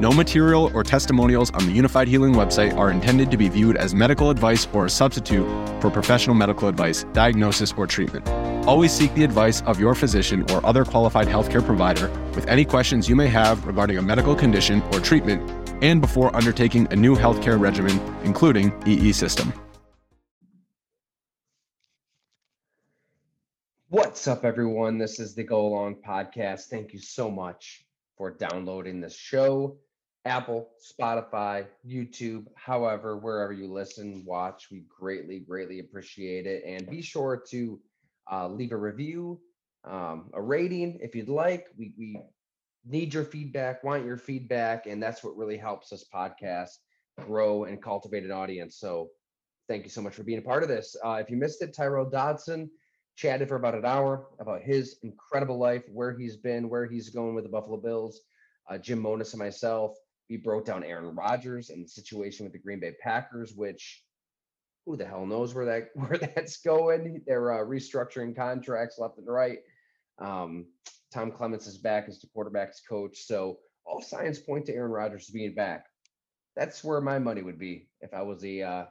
No material or testimonials on the Unifyd Healing website are intended to be viewed as medical advice or a substitute for professional medical advice, diagnosis, or treatment. Always seek the advice of your physician or other qualified healthcare provider with any questions you may have regarding a medical condition or treatment and before undertaking a new healthcare regimen, including EE system. What's up, everyone? This is the Go Long Podcast. Thank you so much for downloading this show. Apple, Spotify, YouTube, however, wherever you listen, watch, we greatly, greatly appreciate it. And be sure to uh, leave a review, um, a rating if you'd like. We, we need your feedback, want your feedback, and that's what really helps us podcast grow and cultivate an audience. So thank you so much for being a part of this. Uh, if you missed it, Tyrel Dodson chatted for about an hour about his incredible life, where he's been, where he's going with the Buffalo Bills. Uh, Jim Monos and myself, we broke down Aaron Rodgers and the situation with the Green Bay Packers, which who the hell knows where that where that's going? They're uh, restructuring contracts left and right. Um, Tom Clements is back as the quarterbacks coach, so all signs point to Aaron Rodgers being back. That's where my money would be if I was a uh,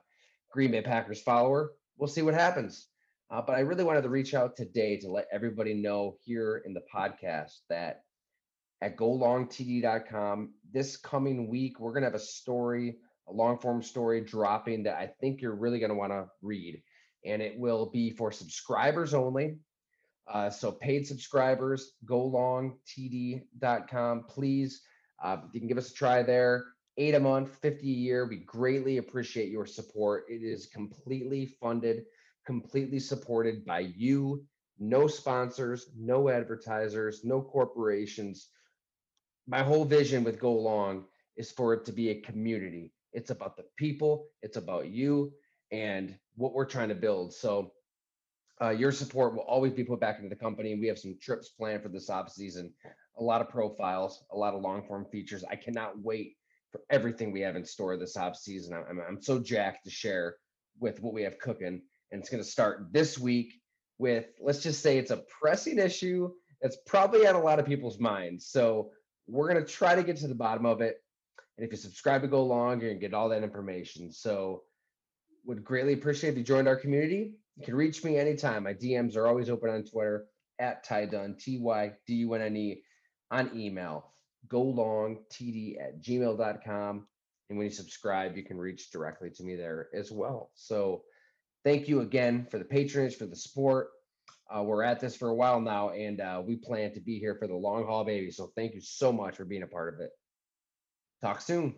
Green Bay Packers follower. We'll see what happens. Uh, but I really wanted to reach out today to let everybody know here in the podcast that at golongtd.com this coming week, we're going to have a story, a long form story dropping that I think you're really going to want to read. And it will be for subscribers only. Uh, so paid subscribers, golongtd.com. Please, uh, you can give us a try there. Eight a month, 50 a year. We greatly appreciate your support. It is completely funded completely supported by you, no sponsors, no advertisers, no corporations. My whole vision with Go Long is for it to be a community. It's about the people, it's about you, and what we're trying to build. So, uh, your support will always be put back into the company. We have some trips planned for this off season, a lot of profiles, a lot of long form features. I cannot wait for everything we have in store this off season. I'm, I'm so jacked to share with what we have cooking and it's going to start this week with let's just say it's a pressing issue that's probably on a lot of people's minds. So we're going to try to get to the bottom of it. And if you subscribe to Go Long, you're going to get all that information. So would greatly appreciate if you joined our community. You can reach me anytime. My DMs are always open on Twitter at Ty Dunne, T Y D U N N E, on email, golongtd at gmail.com. And when you subscribe, you can reach directly to me there as well. So thank you again for the patronage, for the support. Uh, we're at this for a while now, and uh, we plan to be here for the long haul, baby. So thank you so much for being a part of it. Talk soon.